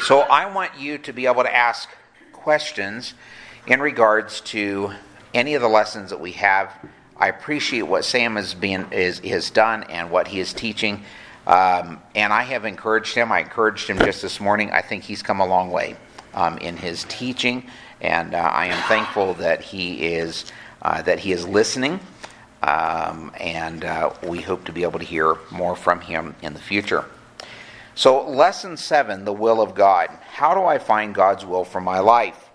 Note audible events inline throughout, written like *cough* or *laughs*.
So I want you to be able to ask questions in regards to any of the lessons that we have. I appreciate what Sam has been is has done and what he is teaching. Um, and I have encouraged him. I encouraged him just this morning. I think he's come a long way um, in his teaching, and uh, I am thankful that he is uh, that he is listening. Um, and uh, we hope to be able to hear more from him in the future. So, lesson seven: the will of God. How do I find God's will for my life?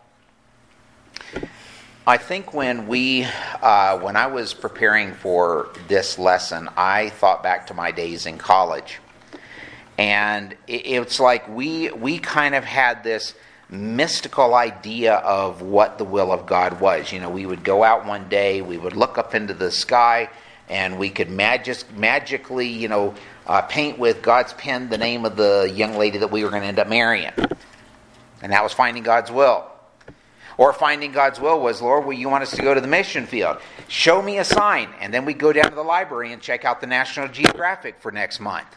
I think when we, uh, when I was preparing for this lesson, I thought back to my days in college, and it's like we we kind of had this mystical idea of what the will of God was. You know, we would go out one day, we would look up into the sky, and we could magic, magically, you know, uh, paint with God's pen the name of the young lady that we were going to end up marrying, and that was finding God's will. Or finding God's will was, Lord, will you want us to go to the mission field? Show me a sign. And then we go down to the library and check out the National Geographic for next month.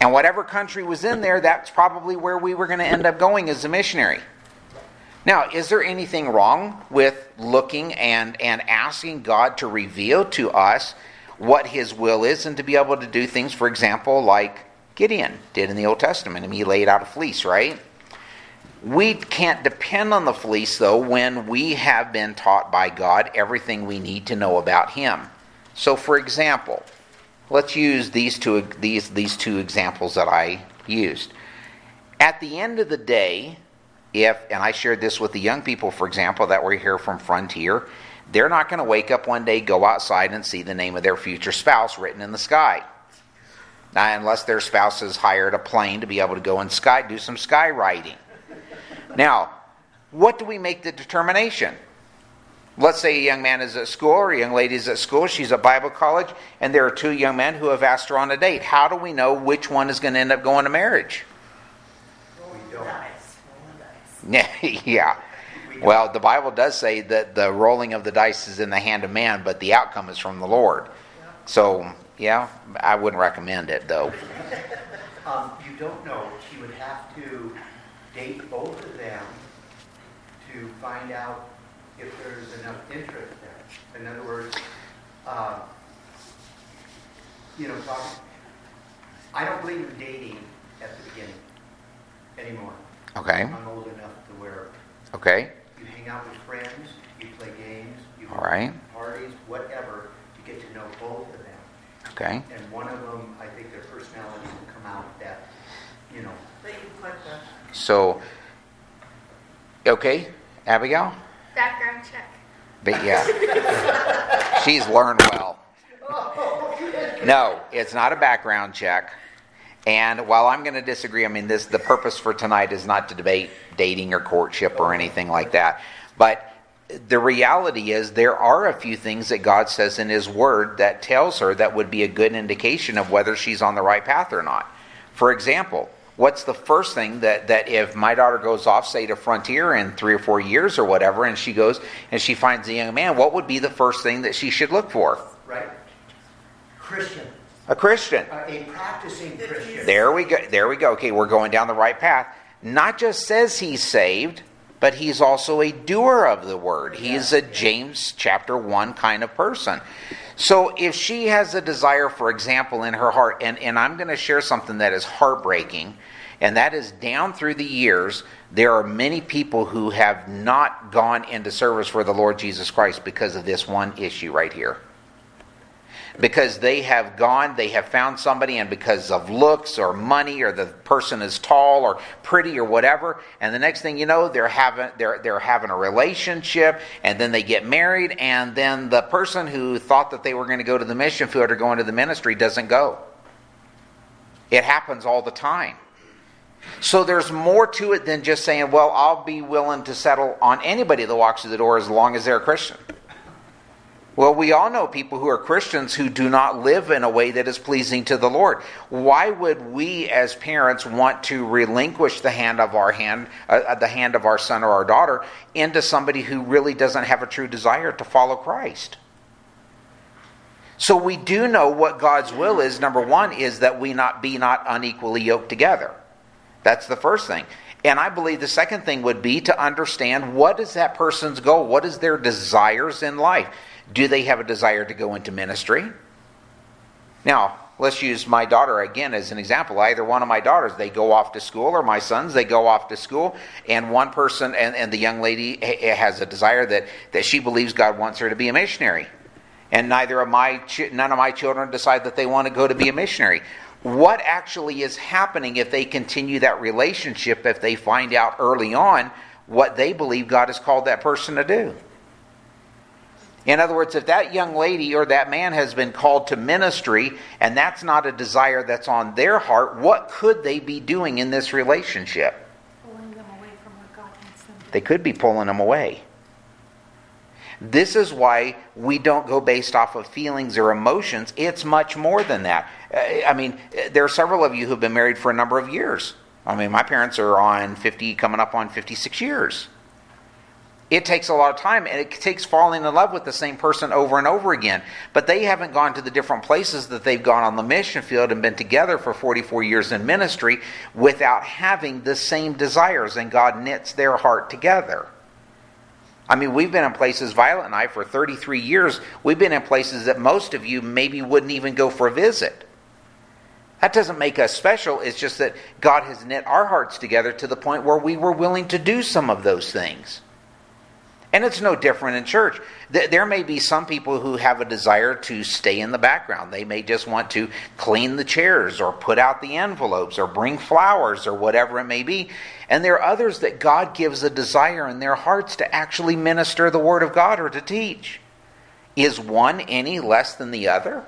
And whatever country was in there, that's probably where we were going to end up going as a missionary. Now, is there anything wrong with looking and, and asking God to reveal to us what His will is and to be able to do things, for example, like Gideon did in the Old Testament? and he laid out a fleece, right? We can't depend on the fleece, though, when we have been taught by God everything we need to know about Him. So, for example, let's use these two, these, these two examples that I used. At the end of the day, if, and I shared this with the young people, for example, that were here from Frontier, they're not going to wake up one day, go outside, and see the name of their future spouse written in the sky. Now, unless their spouse has hired a plane to be able to go and sky, do some skywriting. Now, what do we make the determination? Let's say a young man is at school or a young lady is at school, she's at Bible college, and there are two young men who have asked her on a date. How do we know which one is going to end up going to marriage? *laughs* yeah. Well, the Bible does say that the rolling of the dice is in the hand of man, but the outcome is from the Lord. So, yeah, I wouldn't recommend it, though. *laughs* Um, you don't know. She would have to date both of them to find out if there's enough interest there. In other words, uh, you know, talk, I don't believe in dating at the beginning anymore. Okay. I'm old enough to where Okay. You hang out with friends, you play games, you All right. parties, whatever. You get to know both of them. Okay. And one of them, I think their personalities will come out that, you know, That you click the So, okay, Abigail? background check. But yeah, she's learned well. *laughs* Oh. No, it's not a background check. And while I'm going to disagree, I mean, this the purpose for tonight is not to debate dating or courtship or anything like that. But the reality is there are a few things that God says in His Word that tells her that would be a good indication of whether she's on the right path or not. For example, what's the first thing that, that if my daughter goes off, say to Frontier in three or four years or whatever, and she goes and she finds a young man, what would be the first thing that she should look for? right? Christian. A Christian. A practicing Christian. There we go. There we go. Okay, we're going down the right path. Not just says he's saved, but he's also a doer of the word. He's a James chapter 1 kind of person. So if she has a desire, for example, in her heart, and, and I'm going to share something that is heartbreaking, and that is down through the years, there are many people who have not gone into service for the Lord Jesus Christ because of this one issue right here because they have gone, they have found somebody, and because of looks or money or the person is tall or pretty or whatever, and the next thing you know, they're having they're they're having a relationship, and then they get married, and then the person who thought that they were going to go to the mission field or go into the ministry doesn't go. It happens all the time. So there's more to it than just saying, well, I'll be willing to settle on anybody that walks through the door as long as they're a Christian. Well, we all know people who are Christians who do not live in a way that is pleasing to the Lord. Why would we as parents want to relinquish the hand of our hand, uh, the hand of our son or our daughter into somebody who really doesn't have a true desire to follow Christ? So we do know what God's will is. Number 1 is that we not be not unequally yoked together. That's the first thing. And I believe the second thing would be to understand what is that person's goal? What is their desires in life? Do they have a desire to go into ministry? Now, let's use my daughter again as an example. Either one of my daughters, they go off to school, or my sons, they go off to school, and one person, and, and the young lady has a desire that, that she believes God wants her to be a missionary. And neither of my, none of my children decide that they want to go to be a missionary what actually is happening if they continue that relationship, if they find out early on what they believe God has called that person to do. In other words, if that young lady or that man has been called to ministry and that's not a desire that's on their heart, what could they be doing in this relationship? Pulling them away from what God wants them to They could be pulling them away. This is why we don't go based off of feelings or emotions. It's much more than that. Uh, I mean, there are several of you who've been married for a number of years. I mean, my parents are on 50, coming up on 56 years. It takes a lot of time and it takes falling in love with the same person over and over again. But they haven't gone to the different places that they've gone on the mission field and been together for 44 years in ministry without having the same desires, and God knits their heart together. I mean, we've been in places, Violet and I, for 33 years, we've been in places that most of you maybe wouldn't even go for a visit. That doesn't make us special. It's just that God has knit our hearts together to the point where we were willing to do some of those things. And it's no different in church. There may be some people who have a desire to stay in the background. They may just want to clean the chairs or put out the envelopes or bring flowers or whatever it may be. And there are others that God gives a desire in their hearts to actually minister the Word of God or to teach. Is one any less than the other?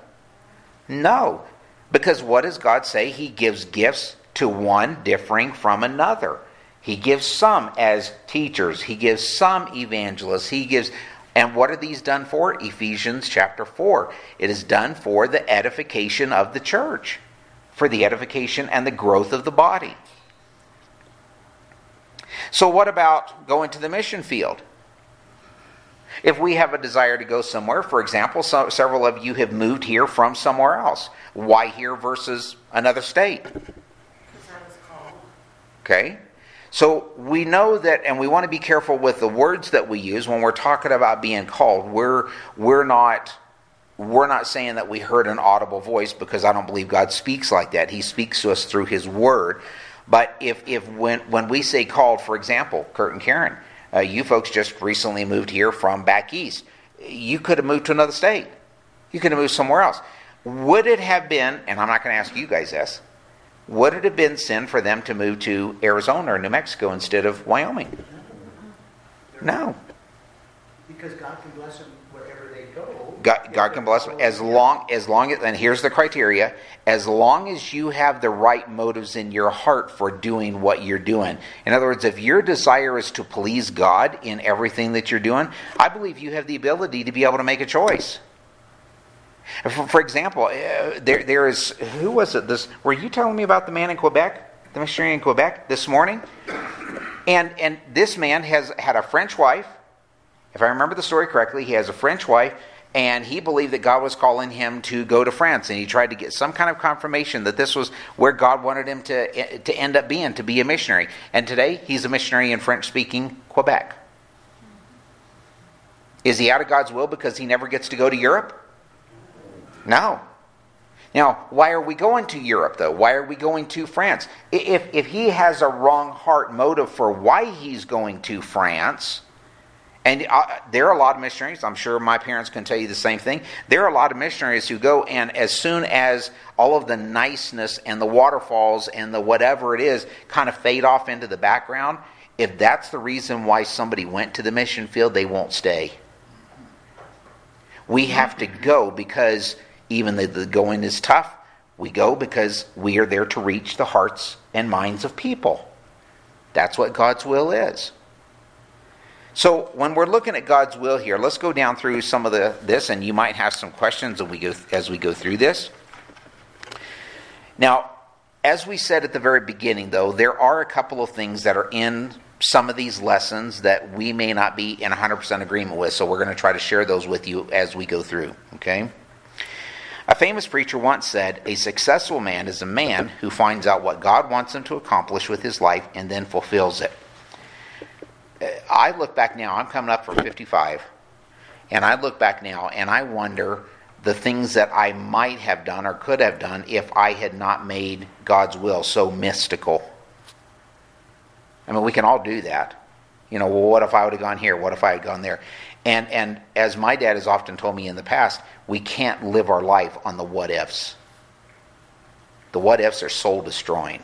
No. Because what does God say? He gives gifts to one differing from another. He gives some as teachers, he gives some evangelists, he gives and what are these done for? Ephesians chapter 4. It is done for the edification of the church, for the edification and the growth of the body. So, what about going to the mission field? If we have a desire to go somewhere, for example, so, several of you have moved here from somewhere else. Why here versus another state? Because I was called. Okay? So we know that, and we want to be careful with the words that we use when we're talking about being called. We're we're not we're not saying that we heard an audible voice because I don't believe God speaks like that. He speaks to us through His Word. But if if when when we say called, for example, Kurt and Karen, uh, you folks just recently moved here from back east. You could have moved to another state. You could have moved somewhere else. Would it have been? And I'm not going to ask you guys this would it have been sin for them to move to Arizona or New Mexico instead of Wyoming? No. Because God can bless them wherever they go. God, God can bless them as long as long as and here's the criteria as long as you have the right motives in your heart for doing what you're doing in other words if your desire is to please god in everything that you're doing i believe you have the ability to be able to make a choice for, for example, uh, there, there is, who was it? This, were you telling me about the man in Quebec, the missionary in Quebec this morning? And, and this man has had a French wife. If I remember the story correctly, he has a French wife, and he believed that God was calling him to go to France, and he tried to get some kind of confirmation that this was where God wanted him to, to end up being, to be a missionary. And today, he's a missionary in French speaking Quebec. Is he out of God's will because he never gets to go to Europe? No. Now, why are we going to Europe, though? Why are we going to France? If, if he has a wrong heart motive for why he's going to France, and uh, there are a lot of missionaries, I'm sure my parents can tell you the same thing. There are a lot of missionaries who go, and as soon as all of the niceness and the waterfalls and the whatever it is kind of fade off into the background, if that's the reason why somebody went to the mission field, they won't stay. We have to go because even though the going is tough, we go because we are there to reach the hearts and minds of people. That's what God's will is. So when we're looking at God's will here, let's go down through some of the this, and you might have some questions as we go as we go through this. Now, as we said at the very beginning, though, there are a couple of things that are in some of these lessons that we may not be in 100% agreement with, so we're going to try to share those with you as we go through. Okay. A famous preacher once said, A successful man is a man who finds out what God wants him to accomplish with his life and then fulfills it. Uh, I look back now, I'm coming up for 55, and I look back now and I wonder the things that I might have done or could have done if I had not made God's will so mystical. I mean, we can all do that. You know, well, what if I would have gone here? What if I had gone there? And and as my dad has often told me in the past, we can't live our life on the what ifs. The what ifs are soul destroying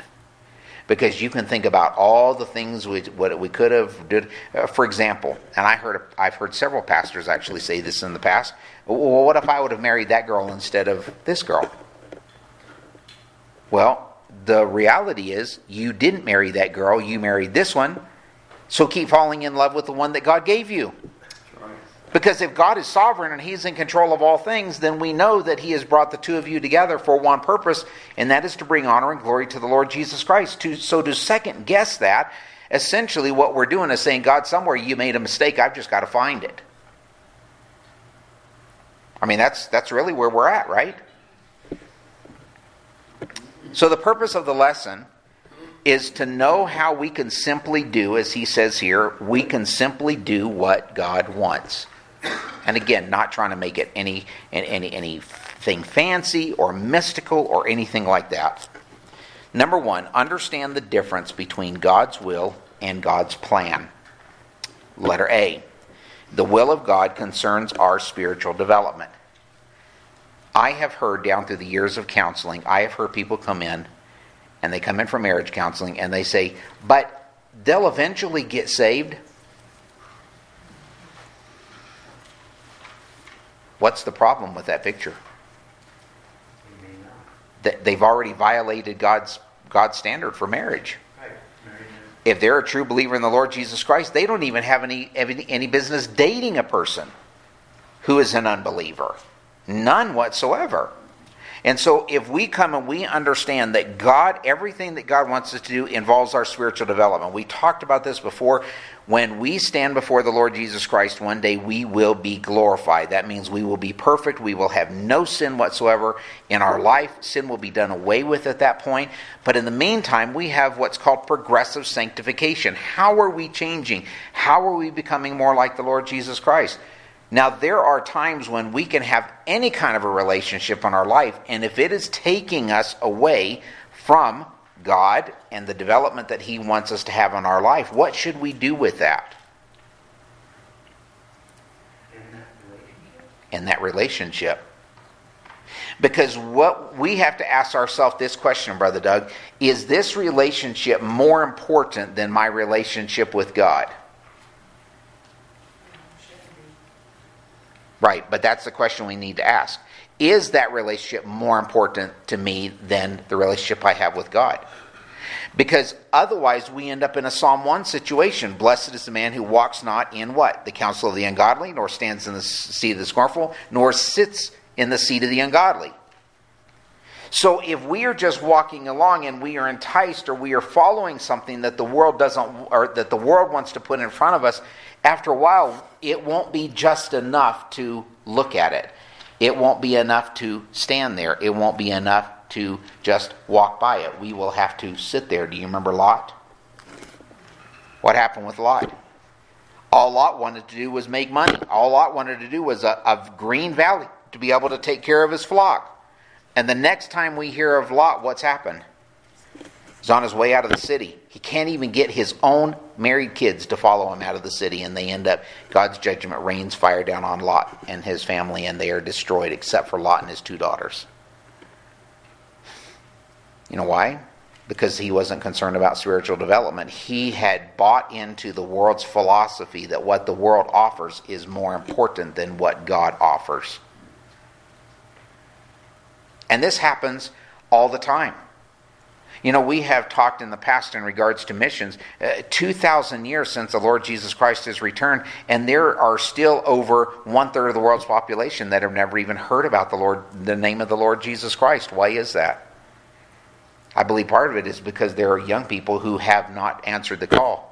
because you can think about all the things we what we could have did. Uh, for example, and I heard I've heard several pastors actually say this in the past. Well, what if I would have married that girl instead of this girl? Well, the reality is you didn't marry that girl. You married this one. So keep falling in love with the one that God gave you. Because if God is sovereign and He's in control of all things, then we know that He has brought the two of you together for one purpose, and that is to bring honor and glory to the Lord Jesus Christ. so to second guess that, essentially what we're doing is saying, God, somewhere you made a mistake, I've just got to find it. I mean, that's, that's really where we're at, right? So the purpose of the lesson is to know how we can simply do, as he says here, we can simply do what God wants. And again, not trying to make it any, any anything fancy or mystical or anything like that. Number one, understand the difference between God's will and God's plan. Letter A. The will of God concerns our spiritual development. I have heard down through the years of counseling, I have heard people come in and they come in for marriage counseling and they say, but they'll eventually get saved. What's the problem with that picture? They've already violated God's God's standard for marriage. If they're a true believer in the Lord Jesus Christ, they don't even have any any business dating a person who is an unbeliever. None whatsoever. And so, if we come and we understand that God, everything that God wants us to do involves our spiritual development. We talked about this before. When we stand before the Lord Jesus Christ one day, we will be glorified. That means we will be perfect. We will have no sin whatsoever in our life. Sin will be done away with at that point. But in the meantime, we have what's called progressive sanctification. How are we changing? How are we becoming more like the Lord Jesus Christ? Now, there are times when we can have any kind of a relationship in our life, and if it is taking us away from God and the development that He wants us to have in our life, what should we do with that? In that relationship. Because what we have to ask ourselves this question, Brother Doug is this relationship more important than my relationship with God? Right, but that's the question we need to ask. Is that relationship more important to me than the relationship I have with God? Because otherwise, we end up in a Psalm 1 situation. Blessed is the man who walks not in what? The counsel of the ungodly, nor stands in the seat of the scornful, nor sits in the seat of the ungodly. So if we are just walking along and we are enticed or we are following something that the world doesn't or that the world wants to put in front of us, after a while it won't be just enough to look at it. It won't be enough to stand there. It won't be enough to just walk by it. We will have to sit there. Do you remember Lot? What happened with Lot? All Lot wanted to do was make money. All Lot wanted to do was a, a green valley to be able to take care of his flock. And the next time we hear of Lot, what's happened? He's on his way out of the city. He can't even get his own married kids to follow him out of the city, and they end up, God's judgment rains fire down on Lot and his family, and they are destroyed except for Lot and his two daughters. You know why? Because he wasn't concerned about spiritual development. He had bought into the world's philosophy that what the world offers is more important than what God offers. And this happens all the time. You know, we have talked in the past in regards to missions, uh, 2,000 years since the Lord Jesus Christ has returned, and there are still over one third of the world's population that have never even heard about the Lord, the name of the Lord Jesus Christ. Why is that? I believe part of it is because there are young people who have not answered the call.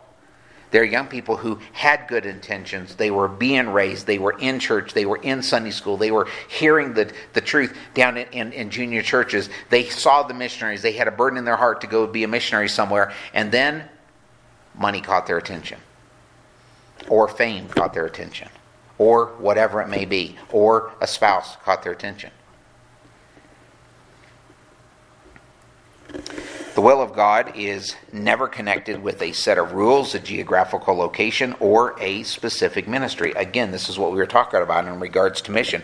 They're young people who had good intentions. They were being raised. They were in church. They were in Sunday school. They were hearing the, the truth down in, in, in junior churches. They saw the missionaries. They had a burden in their heart to go be a missionary somewhere. And then money caught their attention, or fame caught their attention, or whatever it may be, or a spouse caught their attention. The will of God is never connected with a set of rules, a geographical location, or a specific ministry. Again, this is what we were talking about in regards to mission.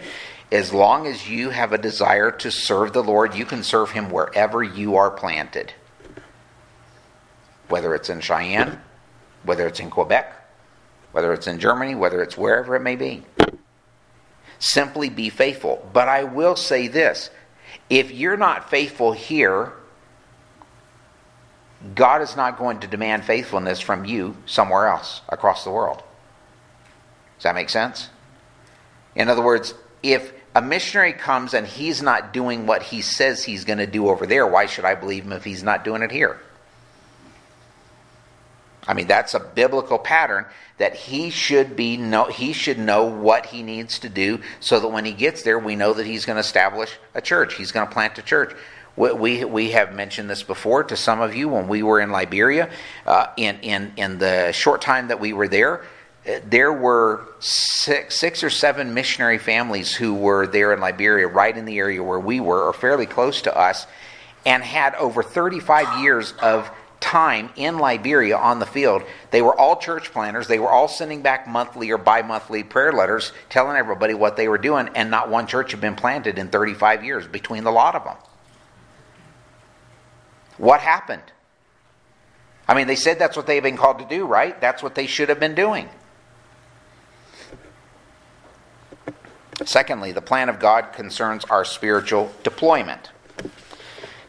As long as you have a desire to serve the Lord, you can serve Him wherever you are planted. Whether it's in Cheyenne, whether it's in Quebec, whether it's in Germany, whether it's wherever it may be. Simply be faithful. But I will say this if you're not faithful here, God is not going to demand faithfulness from you somewhere else across the world. Does that make sense? In other words, if a missionary comes and he's not doing what he says he's going to do over there, why should I believe him if he's not doing it here? I mean, that's a biblical pattern that he should be know he should know what he needs to do so that when he gets there, we know that he's going to establish a church. He's going to plant a church. We, we, have mentioned this before to some of you when we were in Liberia. Uh, in, in, in the short time that we were there, there were six, six or seven missionary families who were there in Liberia, right in the area where we were, or fairly close to us, and had over 35 years of time in Liberia on the field. They were all church planters. They were all sending back monthly or bi monthly prayer letters telling everybody what they were doing, and not one church had been planted in 35 years between the lot of them. What happened? I mean, they said that's what they've been called to do, right? That's what they should have been doing. Secondly, the plan of God concerns our spiritual deployment.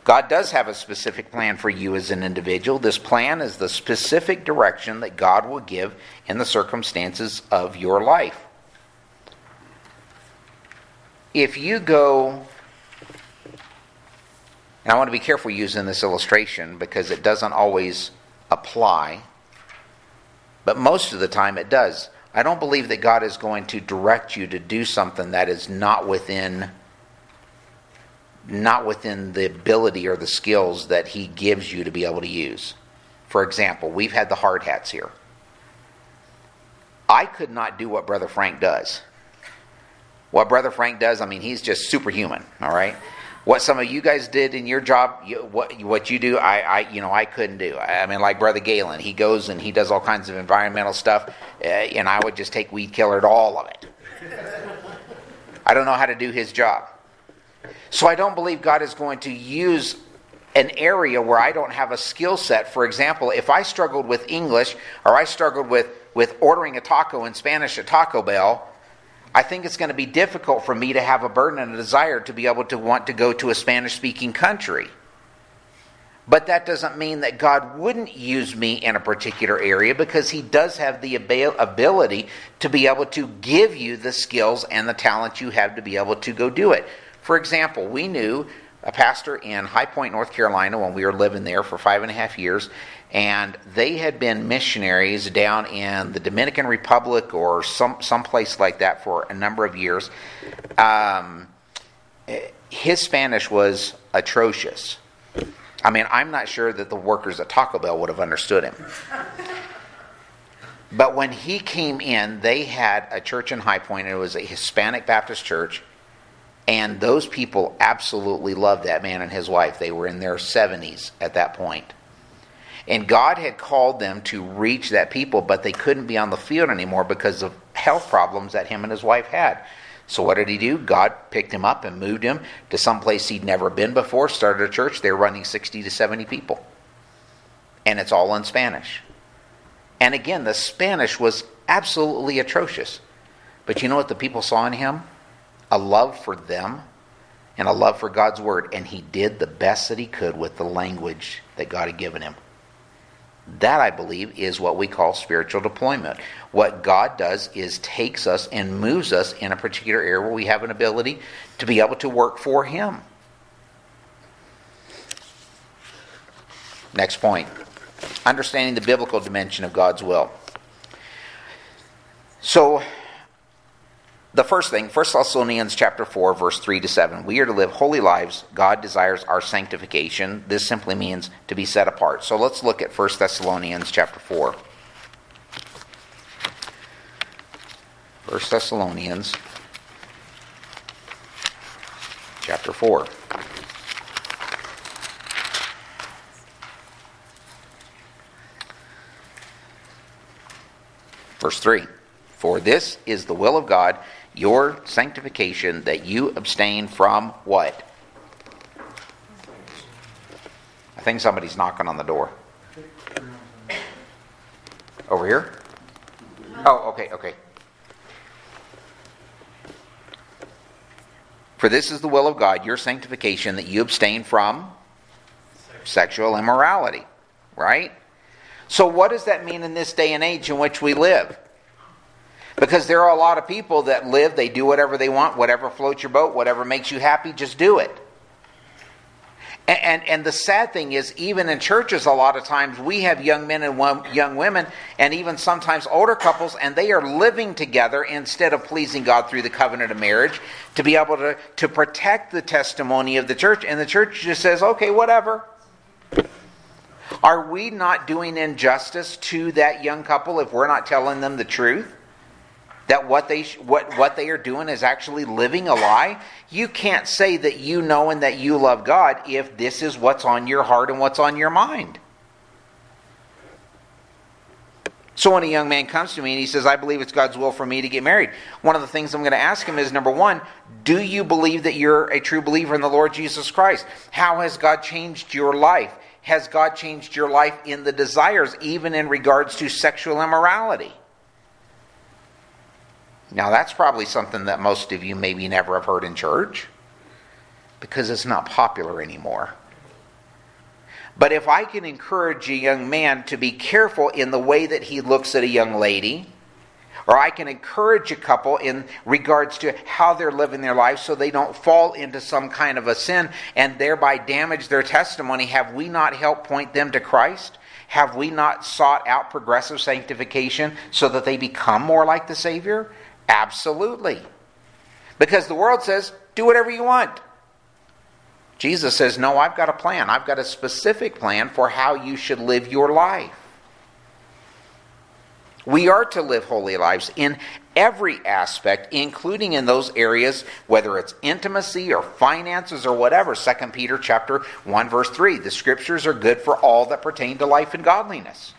God does have a specific plan for you as an individual. This plan is the specific direction that God will give in the circumstances of your life. If you go and I want to be careful using this illustration because it doesn't always apply, but most of the time it does. I don't believe that God is going to direct you to do something that is not within not within the ability or the skills that he gives you to be able to use. For example, we've had the hard hats here. I could not do what Brother Frank does. What Brother Frank does, I mean, he's just superhuman, all right? What some of you guys did in your job, you, what what you do, I, I you know I couldn't do. I, I, mean, like Brother Galen, he goes and he does all kinds of environmental stuff, uh, and I would just take weed killer to all of it. I don't know how to do his job, so I don't believe God is going to use an area where I don't have a skill set. For example, if I struggled with English or I struggled with with ordering a taco in Spanish at Taco Bell I think it's going to be difficult for me to have a burden and a desire to be able to want to go to a Spanish speaking country. But that doesn't mean that God wouldn't use me in a particular area because He does have the ability to be able to give you the skills and the talent you have to be able to go do it. For example, we knew a pastor in High Point, North Carolina, when we were living there for five and a half years, and they had been missionaries down in the Dominican Republic or some someplace like that for a number of years. Um, his Spanish was atrocious. I mean, I'm not sure that the workers at Taco Bell would have understood him. But when he came in, they had a church in High Point. It was a Hispanic Baptist church. And those people absolutely loved that man and his wife. They were in their 70s at that point. And God had called them to reach that people, but they couldn't be on the field anymore because of health problems that him and his wife had. So what did he do? God picked him up and moved him to some place he'd never been before, started a church. They're running 60 to 70 people. And it's all in Spanish. And again, the Spanish was absolutely atrocious. But you know what the people saw in him? A love for them and a love for God's word. And he did the best that he could with the language that God had given him. That, I believe, is what we call spiritual deployment. What God does is takes us and moves us in a particular area where we have an ability to be able to work for Him. Next point understanding the biblical dimension of God's will. So, the first thing, 1 Thessalonians chapter 4, verse 3 to 7. We are to live holy lives. God desires our sanctification. This simply means to be set apart. So let's look at 1 Thessalonians chapter 4. 1 Thessalonians chapter 4. Verse 3 For this is the will of God, your sanctification, that you abstain from what? I think somebody's knocking on the door. Over here? Oh, okay, okay. For this is the will of God, your sanctification, that you abstain from sexual immorality. Right? So, what does that mean in this day and age in which we live? Because there are a lot of people that live, they do whatever they want, whatever floats your boat, whatever makes you happy, just do it. And, and, and the sad thing is, even in churches, a lot of times we have young men and one, young women, and even sometimes older couples, and they are living together instead of pleasing God through the covenant of marriage to be able to, to protect the testimony of the church. And the church just says, okay, whatever. Are we not doing injustice to that young couple if we're not telling them the truth? That what they what what they are doing is actually living a lie? You can't say that you know and that you love God if this is what's on your heart and what's on your mind. So when a young man comes to me and he says, I believe it's God's will for me to get married, one of the things I'm going to ask him is number one, do you believe that you're a true believer in the Lord Jesus Christ? How has God changed your life? has God changed your life in the desires, even in regards to sexual immorality? Now, that's probably something that most of you maybe never have heard in church because it's not popular anymore. But if I can encourage a young man to be careful in the way that he looks at a young lady, or I can encourage a couple in regards to how they're living their life so they don't fall into some kind of a sin and thereby damage their testimony. Have we not helped point them to Christ? Have we not sought out progressive sanctification so that they become more like the Savior? Absolutely. Because the world says, do whatever you want. Jesus says, no, I've got a plan. I've got a specific plan for how you should live your life. We are to live holy lives in every aspect, including in those areas, whether it's intimacy or finances or whatever. 2 Peter chapter 1, verse 3. The scriptures are good for all that pertain to life and godliness.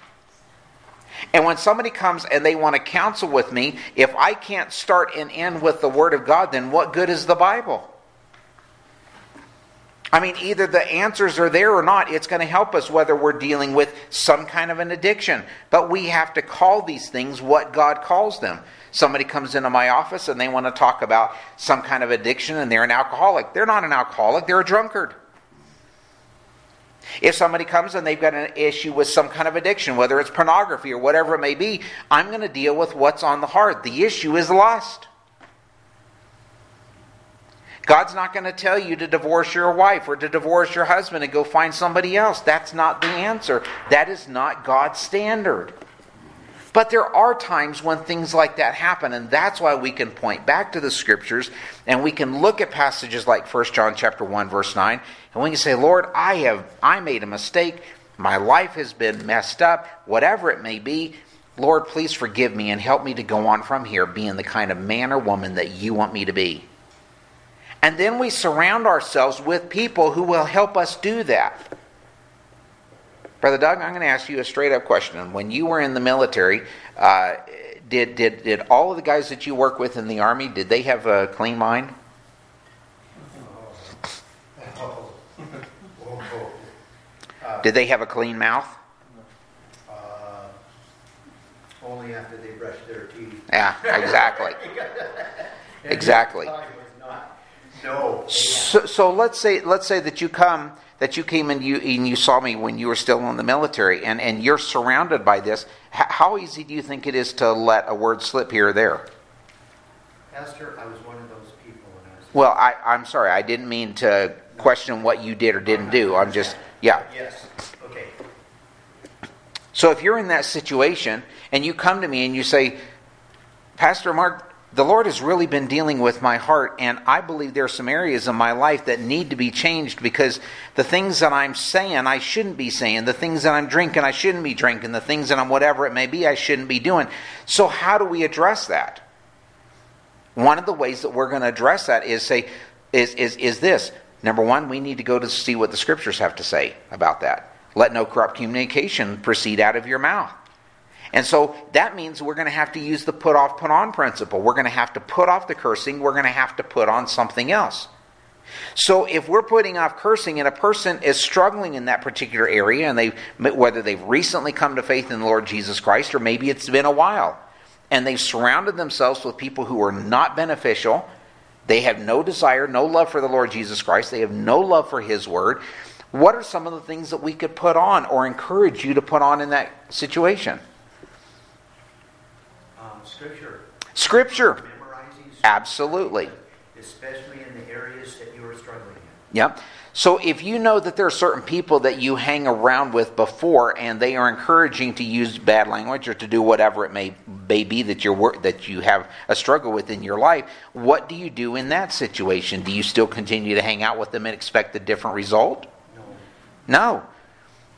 And when somebody comes and they want to counsel with me, if I can't start and end with the Word of God, then what good is the Bible? I mean, either the answers are there or not. It's going to help us whether we're dealing with some kind of an addiction. But we have to call these things what God calls them. Somebody comes into my office and they want to talk about some kind of addiction and they're an alcoholic. They're not an alcoholic, they're a drunkard. If somebody comes and they've got an issue with some kind of addiction, whether it's pornography or whatever it may be, I'm going to deal with what's on the heart. The issue is lust. God's not going to tell you to divorce your wife or to divorce your husband and go find somebody else. That's not the answer. That is not God's standard. But there are times when things like that happen, and that's why we can point back to the scriptures and we can look at passages like 1 John chapter 1, verse 9, and we can say, Lord, I have I made a mistake. My life has been messed up, whatever it may be. Lord, please forgive me and help me to go on from here being the kind of man or woman that you want me to be. And then we surround ourselves with people who will help us do that. Brother Doug, I'm going to ask you a straight up question. When you were in the military, uh, did, did, did all of the guys that you work with in the Army, did they have a clean mind? Did they have a clean mouth? Uh, only after they brush their teeth. Yeah, exactly. *laughs* exactly. No. So, so let's say let's say that you come that you came and you and you saw me when you were still in the military and, and you're surrounded by this. H- how easy do you think it is to let a word slip here or there? Pastor, I was one of those people when I was. Well, I, I'm sorry, I didn't mean to question what you did or didn't do. I'm just yeah. Yes, okay. So if you're in that situation and you come to me and you say, Pastor Mark, the Lord has really been dealing with my heart, and I believe there are some areas in my life that need to be changed because the things that I'm saying I shouldn't be saying, the things that I'm drinking I shouldn't be drinking, the things that I'm whatever it may be I shouldn't be doing. So, how do we address that? One of the ways that we're going to address that is say, is, is, is this. Number one, we need to go to see what the scriptures have to say about that. Let no corrupt communication proceed out of your mouth. And so that means we're going to have to use the put off, put on principle. We're going to have to put off the cursing. We're going to have to put on something else. So if we're putting off cursing and a person is struggling in that particular area, and they whether they've recently come to faith in the Lord Jesus Christ or maybe it's been a while, and they've surrounded themselves with people who are not beneficial, they have no desire, no love for the Lord Jesus Christ, they have no love for His Word. What are some of the things that we could put on or encourage you to put on in that situation? Scripture. Scripture. Memorizing scripture, Absolutely. Especially in the areas that you are struggling in. Yep. So if you know that there are certain people that you hang around with before and they are encouraging to use bad language or to do whatever it may, may be that you're that you have a struggle with in your life, what do you do in that situation? Do you still continue to hang out with them and expect a different result? No. No.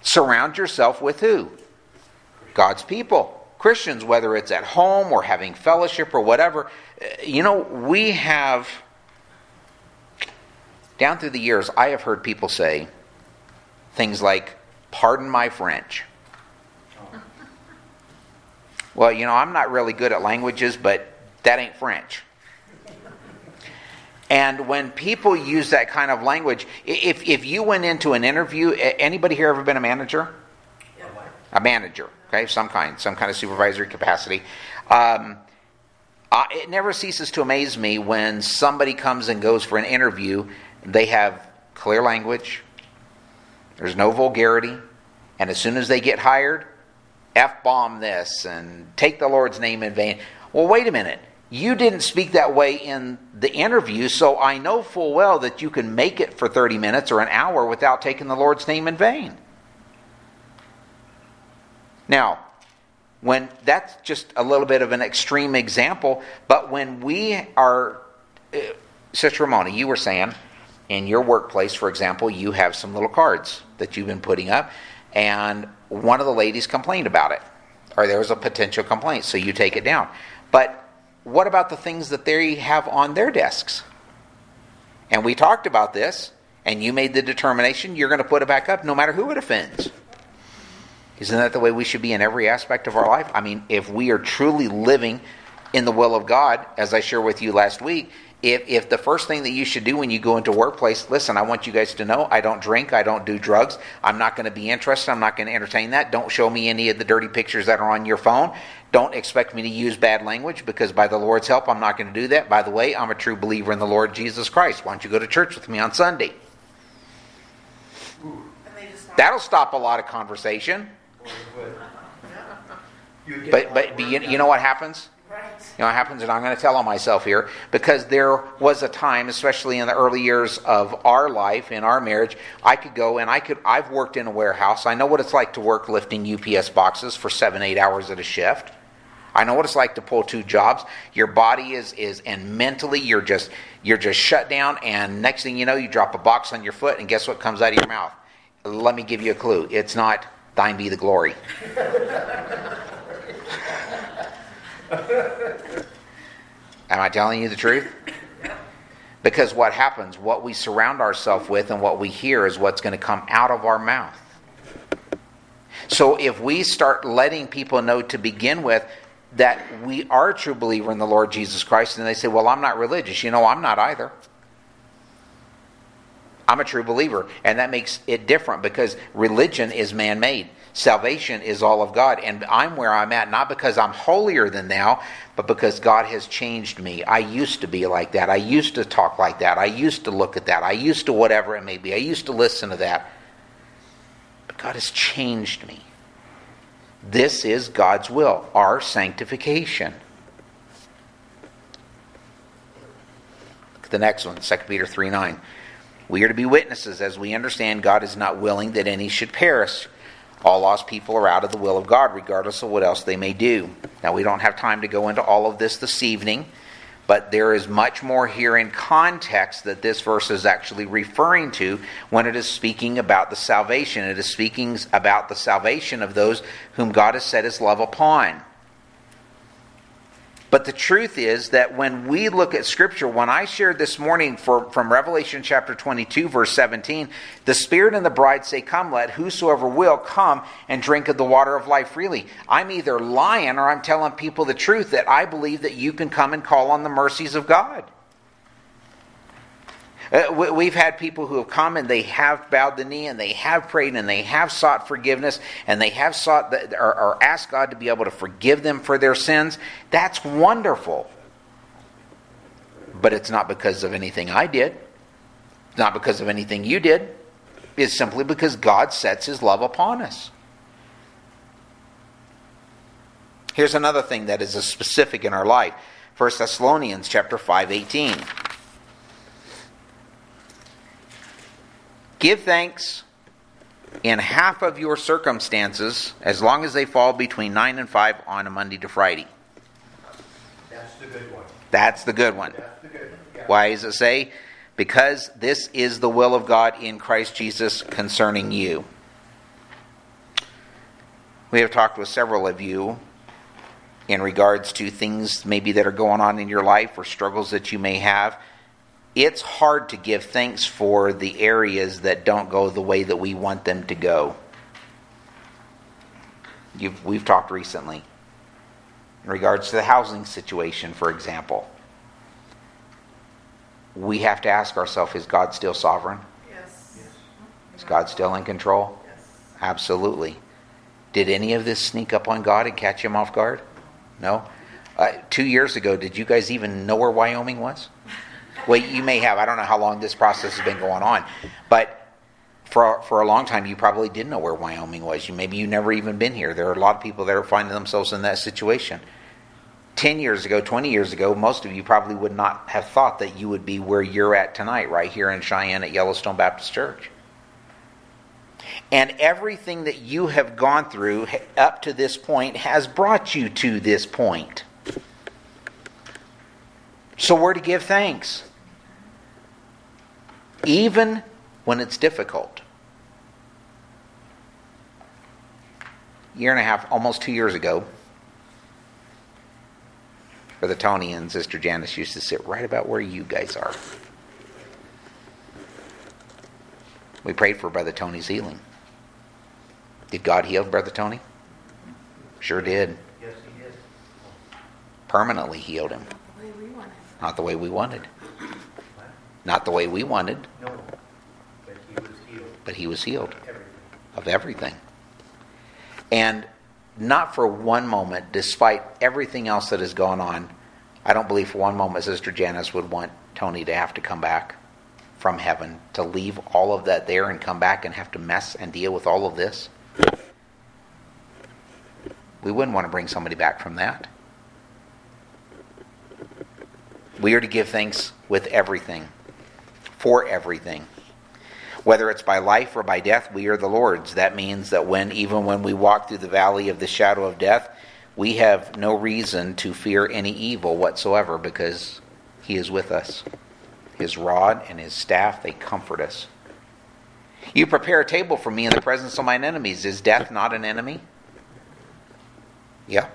Surround yourself with who? God's people. Christians, whether it's at home or having fellowship or whatever, eh, you know, we have, down through the years, I have heard people say things like, pardon my French. Well, you know, I'm not really good at languages, but that ain't French. And when people use that kind of language, if, if you went into an interview, anybody here ever been a manager? A manager okay, some kind, some kind of supervisory capacity. Um, uh, it never ceases to amaze me when somebody comes and goes for an interview. They have clear language. There's no vulgarity, and as soon as they get hired, f bomb this and take the Lord's name in vain. Well, wait a minute. You didn't speak that way in the interview, so I know full well that you can make it for 30 minutes or an hour without taking the Lord's name in vain. Now, when that's just a little bit of an extreme example, but when we are, uh, Sister Ramona, you were saying in your workplace, for example, you have some little cards that you've been putting up, and one of the ladies complained about it, or there was a potential complaint, so you take it down. But what about the things that they have on their desks? And we talked about this, and you made the determination you're going to put it back up no matter who it offends. Isn't that the way we should be in every aspect of our life? I mean, if we are truly living in the will of God, as I shared with you last week, if, if the first thing that you should do when you go into workplace, listen, I want you guys to know I don't drink, I don't do drugs, I'm not going to be interested, I'm not going to entertain that. Don't show me any of the dirty pictures that are on your phone. Don't expect me to use bad language because by the Lord's help, I'm not going to do that. By the way, I'm a true believer in the Lord Jesus Christ. Why don't you go to church with me on Sunday? That'll stop a lot of conversation. But but you, you know what happens? You know what happens, and I'm going to tell on myself here because there was a time, especially in the early years of our life, in our marriage, I could go and I could. I've worked in a warehouse. I know what it's like to work lifting UPS boxes for seven, eight hours at a shift. I know what it's like to pull two jobs. Your body is is and mentally you're just you're just shut down. And next thing you know, you drop a box on your foot, and guess what comes out of your mouth? Let me give you a clue. It's not thine be the glory. Am I telling you the truth? Because what happens, what we surround ourselves with and what we hear is what's going to come out of our mouth. So if we start letting people know to begin with that we are a true believer in the Lord Jesus Christ, and they say, Well, I'm not religious. You know, I'm not either. I'm a true believer. And that makes it different because religion is man made. Salvation is all of God. And I'm where I'm at, not because I'm holier than thou, but because God has changed me. I used to be like that. I used to talk like that. I used to look at that. I used to whatever it may be. I used to listen to that. But God has changed me. This is God's will, our sanctification. Look at the next one, 2 Peter 3 9. We are to be witnesses as we understand God is not willing that any should perish, All lost people are out of the will of God, regardless of what else they may do. Now, we don't have time to go into all of this this evening, but there is much more here in context that this verse is actually referring to when it is speaking about the salvation. It is speaking about the salvation of those whom God has set his love upon. But the truth is that when we look at Scripture, when I shared this morning for, from Revelation chapter 22, verse 17, the Spirit and the bride say, Come, let whosoever will come and drink of the water of life freely. I'm either lying or I'm telling people the truth that I believe that you can come and call on the mercies of God. Uh, we've had people who have come and they have bowed the knee and they have prayed and they have sought forgiveness and they have sought the, or, or asked God to be able to forgive them for their sins. That's wonderful. But it's not because of anything I did, it's not because of anything you did. It's simply because God sets his love upon us. Here's another thing that is a specific in our life. 1 Thessalonians chapter 5 Give thanks in half of your circumstances as long as they fall between 9 and 5 on a Monday to Friday. That's the good one. That's the good one. The good, yeah. Why does it say? Because this is the will of God in Christ Jesus concerning you. We have talked with several of you in regards to things maybe that are going on in your life or struggles that you may have it's hard to give thanks for the areas that don't go the way that we want them to go. You've, we've talked recently in regards to the housing situation, for example. We have to ask ourselves is God still sovereign? Yes. Is God still in control? Yes. Absolutely. Did any of this sneak up on God and catch him off guard? No? Uh, two years ago, did you guys even know where Wyoming was? Well, you may have. I don't know how long this process has been going on, but for for a long time, you probably didn't know where Wyoming was. You maybe you never even been here. There are a lot of people that are finding themselves in that situation. Ten years ago, twenty years ago, most of you probably would not have thought that you would be where you're at tonight, right here in Cheyenne at Yellowstone Baptist Church. And everything that you have gone through up to this point has brought you to this point. So we're to give thanks even when it's difficult. Year and a half, almost two years ago, Brother Tony and Sister Janice used to sit right about where you guys are. We prayed for Brother Tony's healing. Did God heal Brother Tony? Sure did. Yes, he is. Permanently healed him. The way we want. Not the way we wanted. Not the way we wanted, No, but he was healed. but he was healed. Everything. of everything. And not for one moment, despite everything else that has gone on, I don't believe for one moment Sister Janice would want Tony to have to come back from heaven, to leave all of that there and come back and have to mess and deal with all of this. We wouldn't want to bring somebody back from that. We are to give thanks with everything, for everything whether it's by life or by death, we are the Lord's. That means that when even when we walk through the valley of the shadow of death, we have no reason to fear any evil whatsoever because he is with us. His rod and his staff, they comfort us. You prepare a table for me in the presence of mine enemies. Is death not an enemy? Yeah.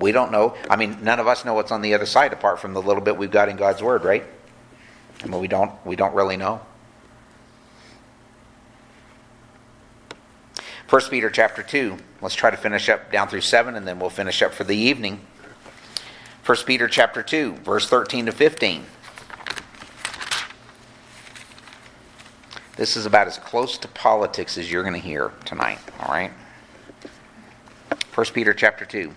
We don't know. I mean, none of us know what's on the other side apart from the little bit we've got in God's word, right? I mean, we don't we don't really know. 1 Peter chapter 2. Let's try to finish up down through 7 and then we'll finish up for the evening. 1 Peter chapter 2, verse 13 to 15. This is about as close to politics as you're going to hear tonight, all right? 1 Peter chapter 2.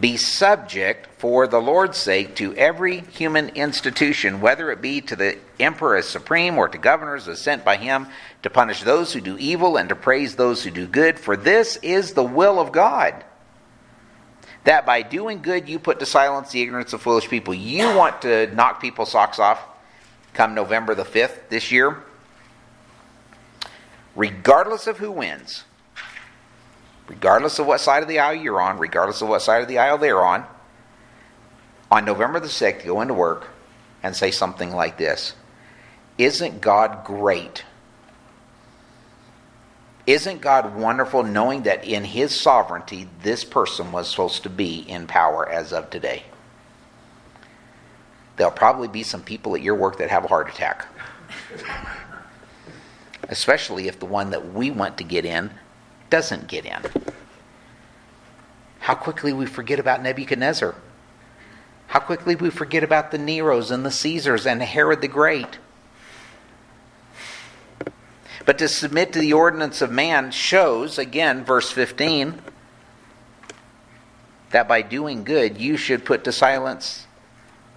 Be subject for the Lord's sake to every human institution, whether it be to the emperor as supreme or to governors as sent by him to punish those who do evil and to praise those who do good, for this is the will of God. That by doing good you put to silence the ignorance of foolish people. You want to knock people's socks off come November the 5th this year? regardless of who wins, regardless of what side of the aisle you're on, regardless of what side of the aisle they're on, on November the 6th, go into work and say something like this Isn't God great? Isn't God wonderful knowing that in His sovereignty, this person was supposed to be in power as of today? There'll probably be some people at your work that have a heart attack. *laughs* Especially if the one that we want to get in doesn't get in. How quickly we forget about Nebuchadnezzar. How quickly we forget about the Neros and the Caesars and Herod the Great. But to submit to the ordinance of man shows, again, verse 15, that by doing good you should put to silence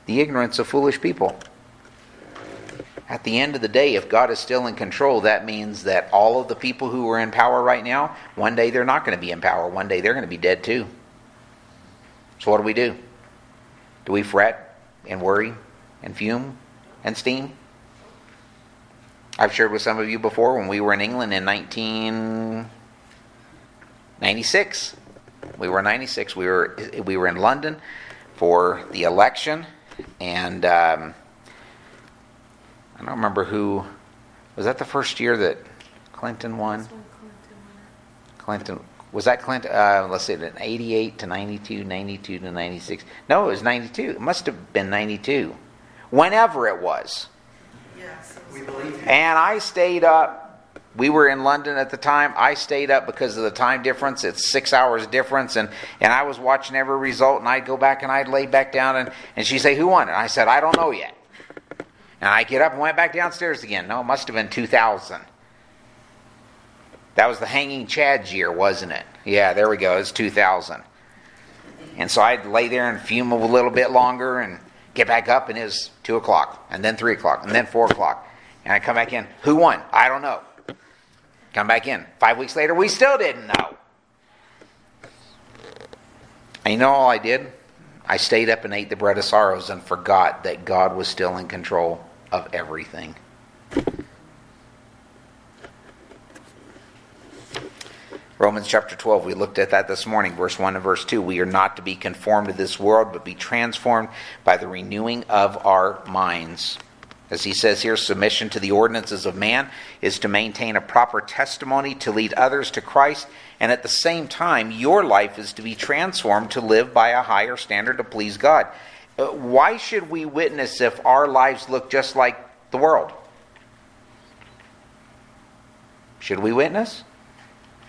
the ignorance of foolish people. At the end of the day, if God is still in control, that means that all of the people who are in power right now, one day they're not going to be in power. One day they're going to be dead too. So what do we do? Do we fret and worry and fume and steam? I've shared with some of you before when we were in England in 1996. We were in 96. We were we were in London for the election, and um, I don't remember who was that. The first year that Clinton won. Clinton was that Clinton? Uh, let's see, 88 to 92, 92 to 96. No, it was 92. It must have been 92. Whenever it was. Yes. We believe. And I stayed up. We were in London at the time. I stayed up because of the time difference. It's six hours difference, and, and I was watching every result. And I'd go back and I'd lay back down, and, and she'd say, "Who won?" And I said, "I don't know yet." And I get up and went back downstairs again. No, it must have been 2000. That was the hanging chads year, wasn't it? Yeah, there we go. It's 2000. And so I'd lay there and fume a little bit longer and get back up, and it was 2 o'clock, and then 3 o'clock, and then 4 o'clock. And I come back in. Who won? I don't know. Come back in. Five weeks later, we still didn't know. And you know all I did? I stayed up and ate the bread of sorrows and forgot that God was still in control of everything. Romans chapter 12, we looked at that this morning, verse 1 and verse 2. We are not to be conformed to this world, but be transformed by the renewing of our minds. As he says here, submission to the ordinances of man is to maintain a proper testimony to lead others to Christ, and at the same time, your life is to be transformed to live by a higher standard to please God. Uh, Why should we witness if our lives look just like the world? Should we witness?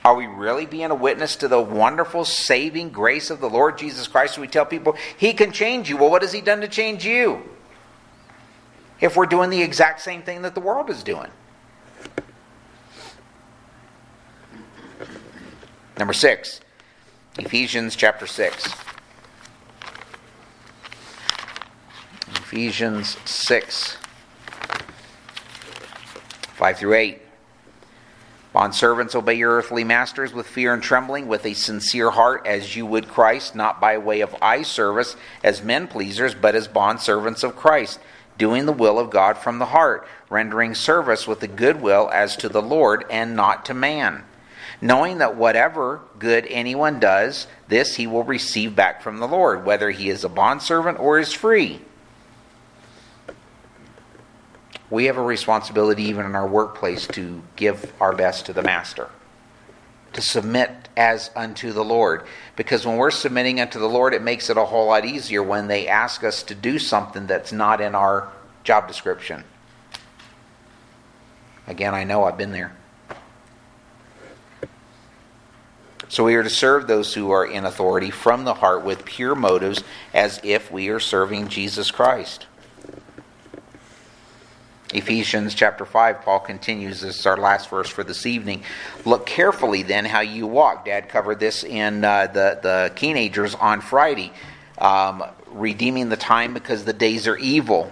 Are we really being a witness to the wonderful saving grace of the Lord Jesus Christ? We tell people He can change you. Well, what has He done to change you? If we're doing the exact same thing that the world is doing. Number six, Ephesians chapter 6. Ephesians 6, 5 through 8. Bondservants, obey your earthly masters with fear and trembling, with a sincere heart, as you would Christ, not by way of eye service as men pleasers, but as bondservants of Christ, doing the will of God from the heart, rendering service with a good will as to the Lord and not to man, knowing that whatever good anyone does, this he will receive back from the Lord, whether he is a bondservant or is free. We have a responsibility, even in our workplace, to give our best to the Master, to submit as unto the Lord. Because when we're submitting unto the Lord, it makes it a whole lot easier when they ask us to do something that's not in our job description. Again, I know I've been there. So we are to serve those who are in authority from the heart with pure motives as if we are serving Jesus Christ. Ephesians chapter 5, Paul continues. This is our last verse for this evening. Look carefully then how you walk. Dad covered this in uh, the, the teenagers on Friday. Um, redeeming the time because the days are evil.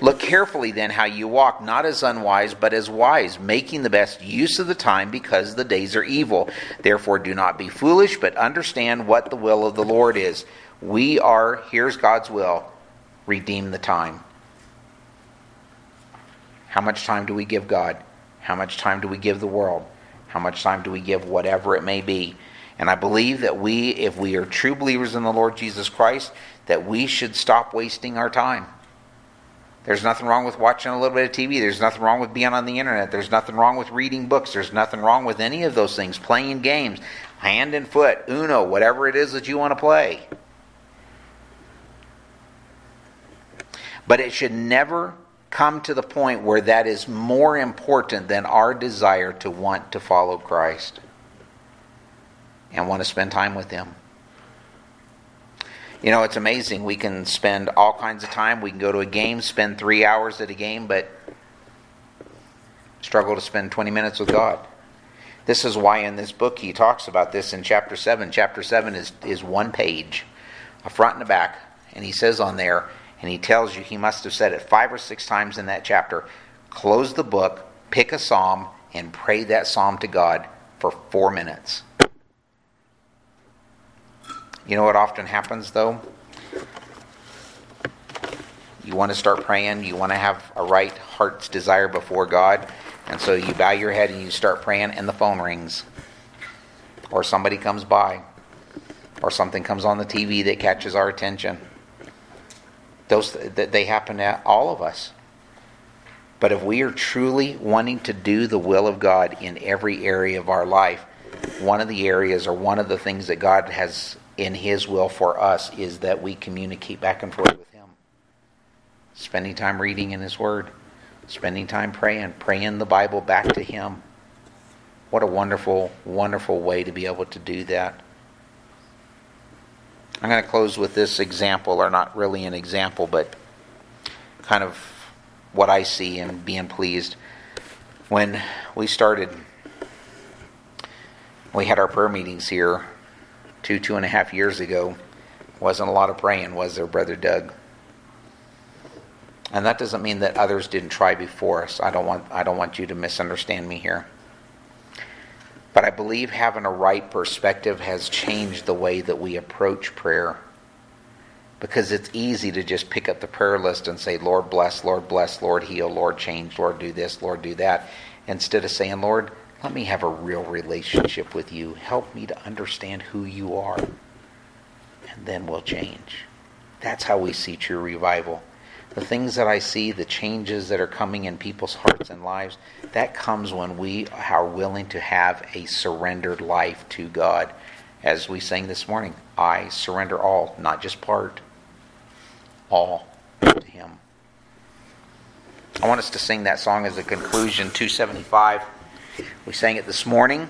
Look carefully then how you walk, not as unwise, but as wise, making the best use of the time because the days are evil. Therefore, do not be foolish, but understand what the will of the Lord is. We are, here's God's will, redeem the time. How much time do we give God? How much time do we give the world? How much time do we give whatever it may be? And I believe that we, if we are true believers in the Lord Jesus Christ, that we should stop wasting our time. There's nothing wrong with watching a little bit of TV. There's nothing wrong with being on the internet. There's nothing wrong with reading books. There's nothing wrong with any of those things. Playing games, hand and foot, Uno, whatever it is that you want to play. But it should never come to the point where that is more important than our desire to want to follow Christ and want to spend time with Him. You know, it's amazing. We can spend all kinds of time. We can go to a game, spend three hours at a game, but struggle to spend 20 minutes with God. This is why in this book he talks about this in chapter 7. Chapter 7 is, is one page, a front and a back, and he says on there, and he tells you, he must have said it five or six times in that chapter close the book, pick a psalm, and pray that psalm to God for four minutes. You know what often happens though? You want to start praying, you want to have a right heart's desire before God, and so you bow your head and you start praying, and the phone rings. Or somebody comes by, or something comes on the TV that catches our attention. Those that they happen to all of us. But if we are truly wanting to do the will of God in every area of our life, one of the areas or one of the things that God has in His will for us is that we communicate back and forth with Him. Spending time reading in His Word, spending time praying, praying the Bible back to Him. What a wonderful, wonderful way to be able to do that. I'm going to close with this example, or not really an example, but kind of what I see and being pleased. When we started, we had our prayer meetings here two, two and a half years ago, wasn't a lot of praying, was there, Brother Doug? And that doesn't mean that others didn't try before us. I don't want, I don't want you to misunderstand me here. But I believe having a right perspective has changed the way that we approach prayer. Because it's easy to just pick up the prayer list and say, Lord bless, Lord bless, Lord heal, Lord change, Lord do this, Lord do that. Instead of saying, Lord, let me have a real relationship with you. Help me to understand who you are. And then we'll change. That's how we see true revival. The things that I see, the changes that are coming in people's hearts and lives, that comes when we are willing to have a surrendered life to God. As we sang this morning, I surrender all, not just part, all to Him. I want us to sing that song as a conclusion, 275. We sang it this morning.